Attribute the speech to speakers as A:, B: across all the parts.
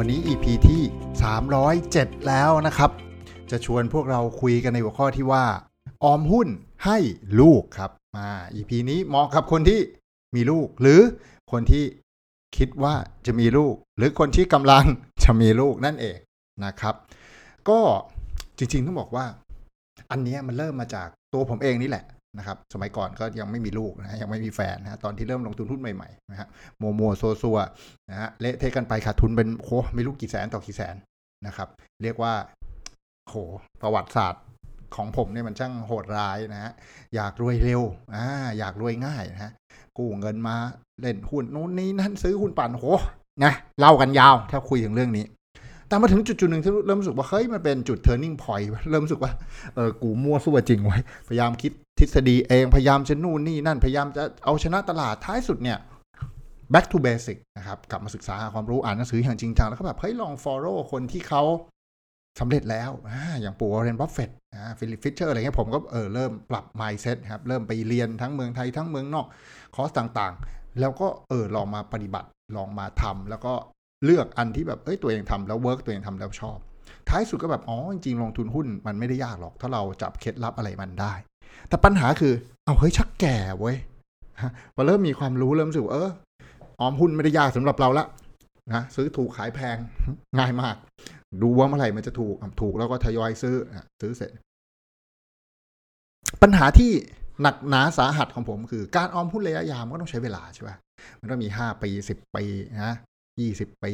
A: วันนี้ EP ที่ 307 แล้วนะครับ จะชวนพวกเราคุยกันในหัวข้อที่ว่า ออมหุ้นให้ลูกครับมา EP นี้เหมาะกับคนที่มีลูก หรือคนที่คิดว่าจะมีลูก หรือคนที่กำลังจะมีลูกนั่นเองนะครับ ก็จริงๆต้องบอกว่า อันนี้มันเริ่มมาจากตัวผมเองนี่แหละ นะครับ สมัยก่อนก็ยังไม่มีลูกนะยังไม่มีแฟนนะตอนที่เริ่มลงทุนหุ้นใหม่ๆนะฮะโมโมโซซัวนะฮะเละเทะกันไปขาดทุนเป็นโหไม่รู้กี่แสนต่อกี่แสนนะครับ เรียกว่าโหประวัติศาสตร์ของผมเนี่ยมันช่างโหดร้ายนะฮะอยากรวยเร็วอ่าอยากรวยง่ายนะฮะกู้เงินมาเล่นหุ้นนู้นนี้นั่นซื้อหุ้นปั่นโหนะเล่ากันยาวถ้าคุยถึงเรื่องนี้ แต่มาถึงจุดจุดหนึ่งที่เริ่มรู้สึกว่าเฮ้ยมันเป็นจุด turning point เริ่มรู้สึกว่าเออกูมั่วซั่วจริงไว้พยายามคิดทฤษฎีเองพยายามจะนู่นนี่นั่นพยายามจะเอาชนะตลาดท้ายสุดเนี่ย back to basic นะครับกลับมาศึกษาหาความรู้อ่านหนังสืออย่างจริงจังแล้วก็แบบเฮ้ยลอง follow คนที่เขาสำเร็จแล้วอาอย่างปู่วอร์เรนบัฟเฟตต์ฟิลิปฟิชเชอร์อะไรเงี้ยผมก็เออเริ่มปรับ mindset ครับเริ่มไปเรียนทั้งเมืองไทยทั้งเมืองนอกคอร์สต่างๆ แล้วก็เออลองมาปฏิบัติลองมาทำแล้วก็ เลือกอันที่แบบเอ้ยตัวเองทำแล้ว work ตัวเองทำแล้วชอบ ท้ายสุดก็แบบอ๋อจริงๆลงทุนหุ้นมันไม่ได้ยากหรอก ถ้าเราจับเคล็ดลับอะไรมันได้ แต่ปัญหาคือเอาเฮ้ยชักแก่เว้ยฮะพอเริ่มมีความรู้เริ่มรู้สึกเออออมหุ้นไม่ได้ยากสำหรับเราละนะซื้อถูกขายแพงง่ายมาก ดูว่าเมื่อไหร่มันจะถูกถูกแล้วก็ทยอยซื้อซื้อเสร็จ ปัญหาที่หนักหนาสาหัสของผมคือการออมหุ้นระยะยาวมันก็ต้องใช้เวลาใช่ป่ะมันต้องมีห้าปีสิบปีนะ ยี่สิบปี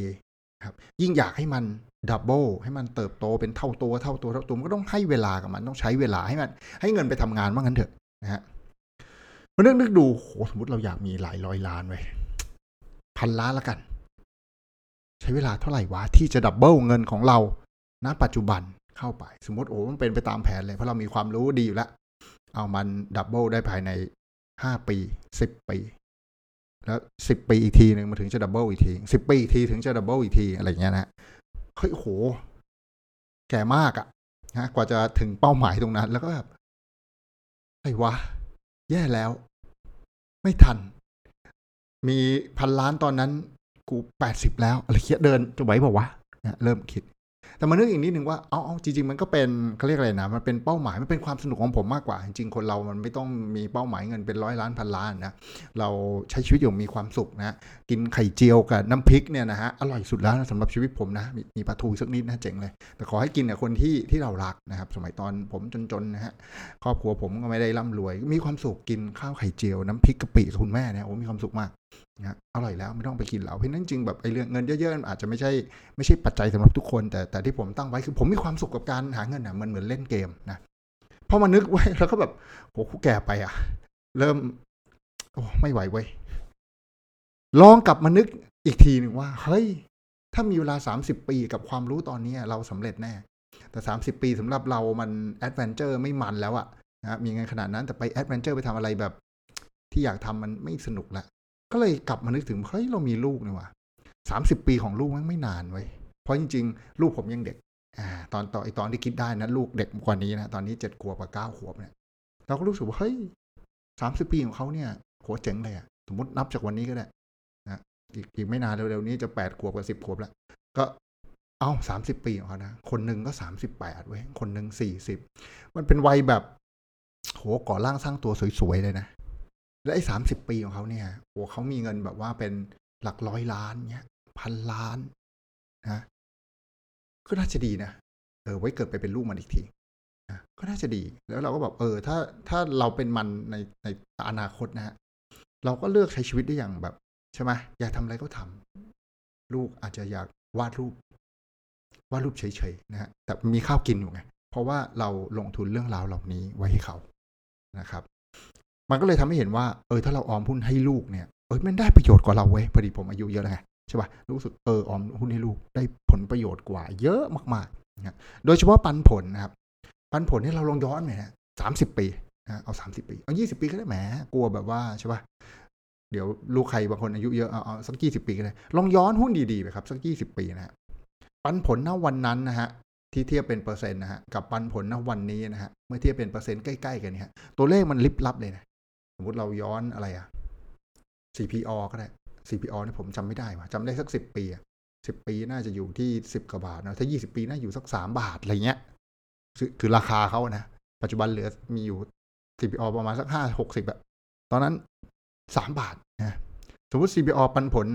A: ครับยิ่งอยากให้มัน double ให้มันเติบโตเป็นเท่าตัวเท่าตัวเท่าตัวมันก็ต้องให้เวลากับมันต้องใช้เวลาให้มัน ให้เงินไปทำงานว่างั้นเถอะนะฮะมาเรื่องนึกดูโหสมมติเราอยากมีหลายร้อยล้านไว้ยพันล้านละกัน ใช้เวลาเท่าไหร่วะที่จะ double เงินของเราณปัจจุบันเข้าไป สมมติโอ้มันเป็นไปตามแผนเลยเพราะเรามีความรู้ดีอยู่แล้วเอามัน double ได้ภายในห้าปีสิบปี แล้วสิบปีอีกทีหนึ่งมันถึงจะ double อีกทีสิบปีอีกทีถึงจะ double อีกทีอะไรเงี้ยนะเฮ้ยโห แก่มากอะนะกว่าจะถึงเป้าหมายตรงนั้น แล้วก็แบบไอ้วะ แย่แล้ว ไม่ทัน มีพันล้านตอนนั้น กูแปดสิบแล้วอะไรเงี้ยเดินจะไหวเปล่าวะนะเริ่มคิด แต่มานึกอีกนิดนึงว่าเอาเอาจริง ๆ มันก็เป็นเขาเรียกอะไรนะ มันเป็นเป้าหมายมันเป็นความสนุกของผมมากกว่า จริงๆ คนเรามันไม่ต้องมีเป้าหมายเงินเป็นร้อยล้านพันล้านนะเราใช้ชีวิตอย่างมีความสุขนะกินไข่เจียวกับน้ำพริกเนี่ยนะฮะอร่อยสุดแล้วนะสำหรับชีวิตผมนะมีมีปลาทูสักนิดนะเจ๋งเลย แต่ขอให้กินกับคนที่ที่เรารักนะครับ สมัยตอนผมจนๆนะฮะครอบครัวผมก็ไม่ได้ร่ำรวย มีความสุขกินข้าวไข่เจียวน้ำพริกกะปิคุณแม่เนี่ยโอ้มีความสุขมาก นะอร่อยแล้วไม่ต้องไปกินเหล้าเพราะนั้นจริงแบบไอ้เรื่องเงินเยอะๆอาจจะไม่ใช่ไม่ใช่ปัจจัยสำหรับทุกคน แต่แต่ที่ผมตั้งไว้คือผมมีความสุขกับการหาเงินนะมันเหมือนเล่นเกมนะพอมานึกไว้แล้วก็แบบโหกูแก่ไปอะ เริ่ม โอ้ไม่ไหวเว้ยลองกลับมานึกอีกทีหนึ่งว่า เฮ้ย ถ้ามีเวลาสามสิบปีกับความรู้ตอนนี้เราสำเร็จแน่ แต่สามสิบปีสำหรับเรามัน adventure ไม่มันแล้วอะนะมีเงินขนาดนั้นแต่ไป adventure ไปทำอะไรแบบ ที่อยากทำมันไม่สนุกละ ก็เลยกลับมานึกถึงเฮ้ยเรามีลูกนี่ว่ะสามสิบปีของลูกมันไม่นานเว้เพราะจริง ๆ ลูกผมยังเด็กอ่าตอนตอนไอตอนที่คิดได้นะลูกเด็กกว่านี้นะตอนนี้เจ็ดขวบกับเก้าขวบเนี่ยเราก็รู้สึกว่าเฮ้ยสามสิบปีของเขาเนี่ยโหเจ๋งเลยอะสมมตินับจากวันนี้ก็ได้นะอีกอีกไม่นานเร็วๆนี้จะแปดขวบกับสิบขวบแล้วก็เอาสามสิบปีของเขานะคนหนึ่งก็สามสิบแปดเว้ยคนหนึ่งสี่สิบมันเป็นวัยแบบโหก่อร่างสร้างตัวสวยๆเลยนะ และไอ้สามสิบปีของเขาเนี่ยโหเขามีเงินแบบว่าเป็นหลักร้อยล้านเนี่ยพันล้านนะก็น่าจะดีนะเออไว้เกิดไปเป็นลูกมันอีกทีนะก็น่าจะดี แล้วเราก็แบบเออ ถ้าถ้าเราเป็นมันในในอนาคตนะฮะเราก็เลือกใช้ชีวิตได้อย่างแบบใช่ไหมอยากทำอะไรก็ทำลูกอาจจะอยากวาดรูปวาดรูปเฉยๆนะฮะแต่มีข้าวกินอยู่ไงเพราะว่าเราลงทุนเรื่องราวเหล่านี้ไว้ให้เขานะครับ มันก็เลยทำให้เห็นว่าเออถ้าเราออมหุ้นให้ลูกเนี่ยเออมันได้ประโยชน์กว่าเราเว้ยพอดีผมอายุเยอะแล้วไงใช่ป่ะรู้สึกเออออมหุ้นให้ลูกได้ผลประโยชน์กว่า เยอะมากๆนะโดยเฉพาะปันผลนะครับ ปันผลที่เราลองย้อนไปนะสามสิบปีนะเอาสามสิบปี เอายี่สิบปีก็ได้แหมกลัวแบบว่าใช่ป่ะเดี๋ยวลูกใครบางคนอายุเยอะเอาเอาสักยี่สิบปีก็ได้ลองย้อนหุ้นดีๆไปครับสักยี่สิบปีนะฮะปันผลณวันนั้นนะฮะที่เทียบเป็นเปอร์เซ็นต์นะฮะกับปันผลณวันนี้นะฮะเมื่อเทียบเป็นเปอร์เซ็นต์ใกล้ๆกันเนี่ยตัวเลขมันลิบลับเลยนะ สมมติเราย้อนอะไรอะ CPO ก็ได้ CPO เนี่ยผมจำไม่ได้ว่ะจำได้สักสิบปีอะสิบปีน่าจะอยู่ที่สิบกว่าบาทนะถ้ายี่สิบปีน่าอยู่สักสามบาทอะไรเงี้ยคือราคาเขานะ ปัจจุบันเหลือมีอยู่ CPO ประมาณสักห้าหกสิบอะตอนนั้นสามบาทนะสมมติ CPO ปันผล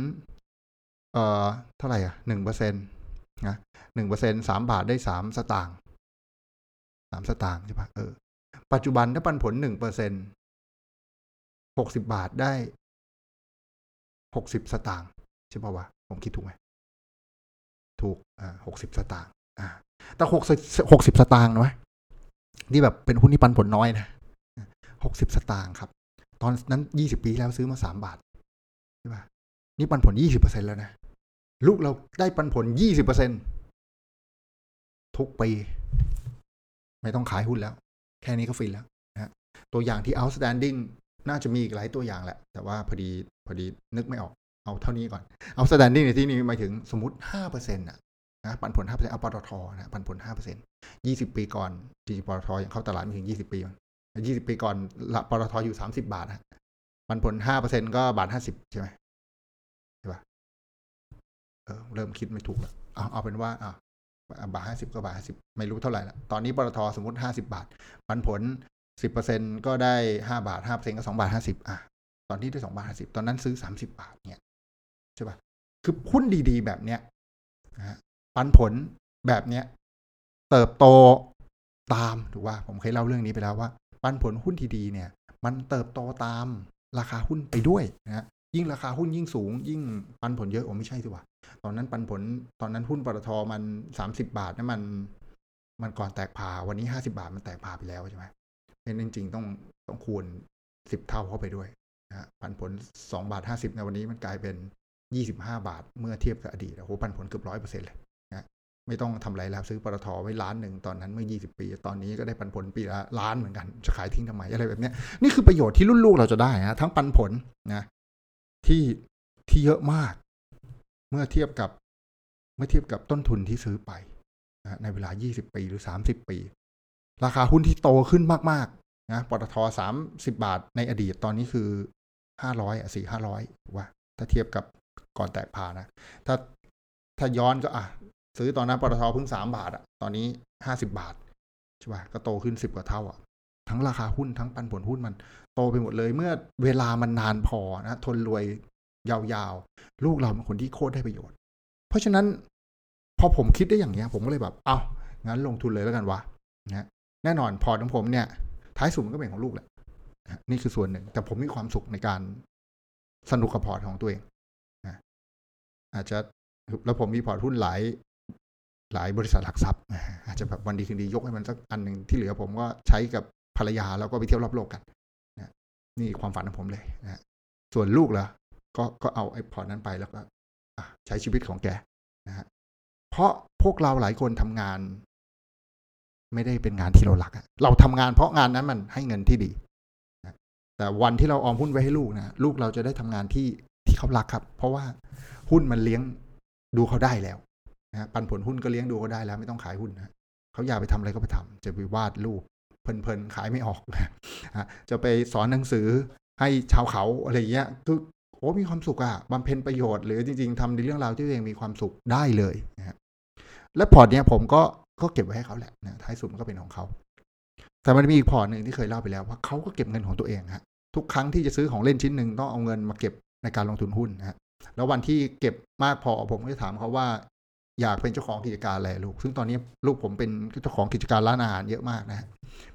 A: เอ่อเท่าไหร่อะหนึ่งเปอร์เซ็นต์นะหนึ่งเปอร์เซ็นสามบาทได้สามสตางค์สามสตางค์ใช่ปะเออปัจจุบันถ้าปันผลหนึ่งเปอร์เซ็น หกสิบาทได้หกสิบสตางค์ใช่ป่าวะผมคิดถูกไหมถูกอ่าหกสิบสตางค์อ่า แต่หกสิบหกสิบสตางค์นะนี่แบบเป็นหุ้นที่ปันผลน้อยนะหกสิบสตางค์ครับ ตอนนั้นยี่สิบปีแล้วซื้อมาสามบาทใช่ป่ะนี่ปันผลยี่สิบเปอร์เซ็นแล้วนะลูกเราได้ปันผลยี่สิบเปอร์เซ็นทุกปีไม่ต้องขายหุ้นแล้ว แค่นี้ก็ฟินแล้วนะฮะตัวอย่างที่ outstanding น่าจะมีอีกหลายตัวอย่างแหละ แต่ว่าพอดีพอดีนึกไม่ออก เอาเท่านี้ก่อน outstanding ในที่นี้หมายถึงสมมติห้าเปอร์เซ็นต์นะนะปันผลห้าเปอร์เซ็นต์เอาปตทนะปันผลห้าเปอร์เซ็นต์ยี่สิบปีก่อนจริงปตทยังเข้าตลาดไม่ถึงยี่สิบปียี่สิบปีก่อนปตทอยู่สามสิบาทนะปันผลห้าเปอร์เซ็นต์ก็บาทห้าสิบใช่ไหมใช่ปะเออเริ่มคิดไม่ถูกแล้วเอาเอาเป็นว่าอ่าบาทห้าสิบก็บาทห้าสิบไม่รู้เท่าไหร่ละตอนนี้ปตทสมมติห้าสิบาท ปันผล สิบเปอร์เซ็นก็ได้ห้าบาทห้าเปอร์เซ็นก็สองบาทห้าสิบอะ ตอนนี้ได้สองบาทห้าสิบตอนนั้นซื้อสามสิบาทเนี่ยใช่ปะคือหุ้นดีๆ แบบเนี้ยนะปันผลแบบเนี้ย เติบโตตามถูกว่าผมเคยเล่าเรื่องนี้ไปแล้วว่า ปันผลหุ้นดีๆเนี่ย มันเติบโตตามราคาหุ้นไปด้วยนะฮะยิ่งราคาหุ้นยิ่งสูง ยิ่งปันผลเยอะโอ้ไม่ใช่สิวะตอนนั้นปันผลตอนนั้นหุ้นปตทมันสามสิบาทนั่นมัน มันก่อนแตกพาวันนี้ห้าสิบาทมันแตกพาไปแล้วใช่ไหม เป็นจริง ๆ ต้องต้องคูณสิบเท่าเข้าไปด้วยนะปันผลสองบาทห้าสิบในวันนี้มันกลายเป็นยี่สิบห้าบาท เมื่อเทียบกับอดีตโอ้โหปันผลเกือบร้อยเปอร์เซ็นต์เลยนะไม่ต้องทำไรแล้วซื้อปตทไว้ล้านหนึ่งตอนนั้นเมื่อยี่สิบปี ตอนนี้ก็ได้ปันผลปีละล้านเหมือนกันจะขายทิ้งทำไมอะไรแบบนี้นี่คือประโยชน์ที่รุ่นลูกเราจะได้นะทั้งปันผลนะที่ที่เยอะมาก เมื่อเทียบกับเมื่อเทียบกับต้นทุนที่ซื้อไปนะในเวลา 20 ปีหรือ 30 ปี ราคาหุ้นที่โตขึ้นมากๆนะปตทสามสิบาทในอดีตตอนนี้คือห้าร้อยอะสี่ห้าร้อยว่าถ้าเทียบกับก่อนแตกพานะ ถ้าถ้าย้อนก็อะ ซื้อตอนนั้นปตทเพิ่งสามบาทอะตอนนี้ห้าสิบาทใช่ป่ะก็โตขึ้นสิบกว่าเท่าอะทั้งราคาหุ้นทั้งปันผลหุ้นมันโตไปหมดเลย เมื่อเวลามันนานพอนะทนรวยยาวๆ ลูกเราเป็นคนที่โคตรได้ประโยชน์ เพราะฉะนั้น พอผมคิดได้อย่างเนี้ย ผมก็เลยแบบ เอ้างั้นลงทุนเลยแล้วกันวะนะ แน่นอนพอร์ตของผมเนี่ย ท้ายสุดมันก็เป็นของลูกแหละนี่คือส่วนหนึ่ง แต่ผมมีความสุขในการสนุกกับพอร์ตของตัวเองอาจจะแล้วผมมีพอร์ตหุ้นหลายหลายบริษัทหลักทรัพย์อาจจะแบบวันดีคืนดียกให้มันสักอันหนึ่งที่เหลือผมก็ใช้กับภรรยาแล้วก็ไปเที่ยวรอบโลกกันนะนี่ความฝันของผมเลยนะส่วนลูกเหรอก็ก็เอาไอ้พอร์ตนั้นไปแล้วก็ใช้ชีวิตของแกนะฮะเพราะพวกเราหลายคนทำงาน ไม่ได้เป็นงานที่เราหลัก เราทำงานเพราะงานนั้นมันให้เงินที่ดี แต่วันที่เราออมหุ้นไว้ให้ลูกนะลูกเราจะได้ทำงานที่ที่เขารักครับ เพราะว่าหุ้นมันเลี้ยงดูเขาได้แล้วนะปันผลหุ้นก็เลี้ยงดูเขาได้แล้ว ไม่ต้องขายหุ้นนะเขาอยากไปทำอะไรก็ไปทำจะไปวาดรูปเพลินๆขายไม่ออกนะจะไปสอนหนังสือให้ชาวเขาอะไรเงี้ยคือโอ้มีความสุขอะบำเพ็ญประโยชน์หรือจริง ๆทำในเรื่องราวที่ตัวเองมีความสุขได้เลยนะและพอร์ตเนี้ยผมก็ ก็เก็บไว้ให้เขาแหละนะท้ายสุดมันก็เป็นของเขา แต่มันมีอีกพอร์ตหนึ่งที่เคยเล่าไปแล้วว่าเขาก็เก็บเงินของตัวเองฮะทุกครั้งที่จะซื้อของเล่นชิ้นหนึ่งต้องเอาเงินมาเก็บในการลงทุนหุ้นนะฮะแล้ววันที่เก็บมากพอผมก็จะถามเขาว่า อยากเป็นเจ้าของกิจการอะไรลูก ซึ่งตอนนี้ลูกผมเป็นเจ้าของกิจการร้านอาหารเยอะมากนะฮะ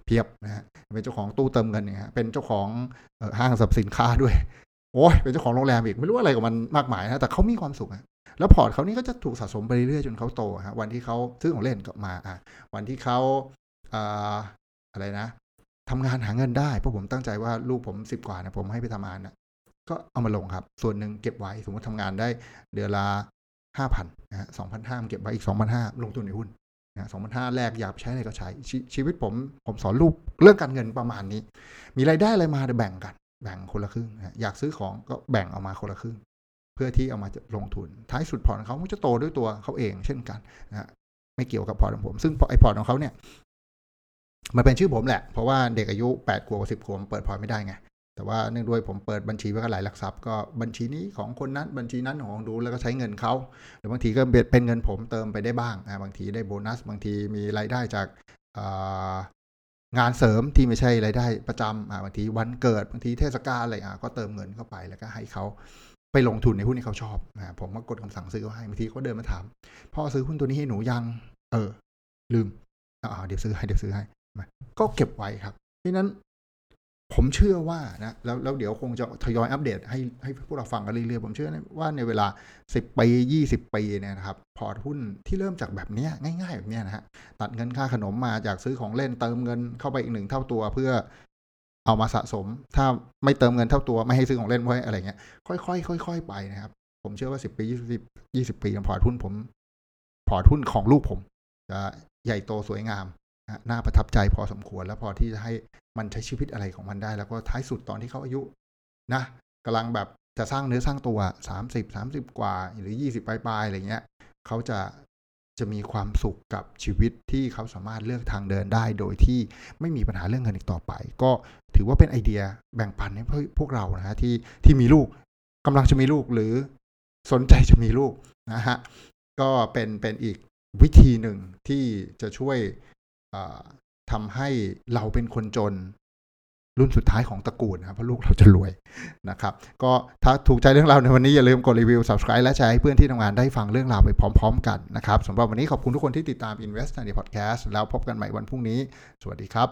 A: เพียบนะฮะเป็นเจ้าของตู้เติมเงินเนี่ยฮะเป็นเจ้าของห้างสรรพสินค้าด้วยโอ้ยเป็นเจ้าของโรงแรมอีกไม่รู้อะไรกับมันมากมายนะแต่เขามีความสุขอะ แล้วพอร์ตเขานี่ก็จะถูกสะสมไปเรื่อยๆจนเขาโตฮะวันที่เขาซื้อของเล่นก็มาอะวันที่เขาอ่อะไรนะทำงานหาเงินได้เพราะผมตั้งใจว่าลูกผมสิบกว่านะผมให้ไปทำงานนะก็เอามาลงครับ ส่วนหนึ่งเก็บไว้สมมติทำงานได้เดือนละห้าพันนะฮะสองพันห้าเก็บไว้อีกสองพันห้าลงทุนในหุ้นนะสองพันห้าแรกอยากใช้อะไรก็ใช้ชชีวิตผมผมสอนลูกเรื่องการเงินประมาณนี้ มีรายได้อะไรมาเดี๋ยวแบ่งกัน แบ่งคนละครึ่งนะอยากซื้อของก็แบ่งเอามาคนละครึ่ง เพื่อที่เอามาจะลงทุน ท้ายสุดพอร์ตของเขาก็จะโตด้วยตัวเขาเองเช่นกันนะไม่เกี่ยวกับพอร์ตของผม ซึ่งไอพอร์ตของเขาเนี่ยมันเป็นชื่อผมแหละ เพราะว่าเด็กอายุแปดขวบสิบขวบเปิดพอร์ตไม่ได้ไง แต่ว่าเนื่องด้วยผมเปิดบัญชีไว้กับหลายหลักทรัพย์ก็บัญชีนี้ของคนนั้นบัญชีนั้นของดูแล้วก็ใช้เงินเขาหรือบางทีก็เป็นเงินผมเติมไปได้บ้างอ่าบางทีได้โบนัส บางทีมีรายได้จากงานเสริมที่ไม่ใช่รายได้ประจำบางทีวันเกิดบางทีเทศกาลอะไรก็เติมเงินเข้าไปแล้วก็ให้เขา ไปลงทุนในหุ้นที่เขาชอบอ่าผมก็กดคำสั่งซื้อให้บางทีเขาเดินมาถาม พ่อซื้อหุ้นตัวนี้ให้หนูยัง เออ ลืมอ่าเดี๋ยวซื้อให้เดี๋ยวซื้อให้ก็เก็บไว้ครับเพราะนั้นผมเชื่อว่านะ แล้วแล้วเดี๋ยวคงจะทยอยอัปเดตให้ให้พวกเราฟังกันเรื่อยๆ ผมเชื่อว่าในเวลาสิบปียี่สิบปีเนี่ยนะครับ พอร์ตหุ้นที่เริ่มจากแบบนี้ง่าย ๆ แบบนี้นะฮะ ตัดเงินค่าขนมมาจากซื้อของเล่นเติมเงินเข้าไปอีกหนึ่งเท่าตัวเพื่อ เอามาสะสม ถ้าไม่เติมเงินเท่าตัวไม่ให้ซื้อของเล่นไว้อะไรเงี้ยค่อยๆค่อยๆไปนะครับ ผมเชื่อว่าสิบปียี่สิบยี่สิบปีพอร์ตหุ้นผม พอร์ตหุ้นของลูกผมจะใหญ่โตสวยงามน่าประทับใจพอสมควรแล้วพอที่จะให้มันใช้ชีวิตอะไรของมันได้ แล้วก็ท้ายสุดตอนที่เขาอายุ นะกำลังแบบจะสร้างเนื้อสร้างตัวสามสิบสามสิบกว่า หรือยี่สิบปลายๆอะไรเงี้ยเขาจะ จะมีความสุขกับชีวิตที่เขาสามารถเลือกทางเดินได้ โดยที่ไม่มีปัญหาเรื่องเงินอีกต่อไป ก็ถือว่าเป็นไอเดียแบ่งปันให้พวกเรานะฮะที่ที่มีลูกกำลังจะมีลูกหรือสนใจจะมีลูกนะฮะก็เป็นเป็นอีกวิธีหนึ่งที่จะช่วยทำให้เราเป็นคนจน รุ่นสุดท้ายของตระกูลนะครับเพราะลูกเราจะรวยนะครับก็ถ้าถูกใจเรื่องราวในวันนี้อย่าลืมกดรีวิว subscribe และแชร์ให้เพื่อนที่ทำงานได้ฟังเรื่องราวไปพร้อม ๆ กันนะครับสำหรับวันนี้ขอบคุณทุกคนที่ติดตาม Invest ใน Podcast แล้วพบกันใหม่วันพรุ่งนี้ สวัสดีครับ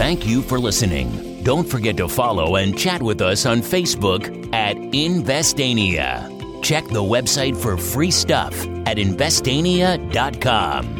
B: Thank you for listening. Don't forget to follow and chat with us on Facebook at Investania. Check the website for free stuff at investania.com.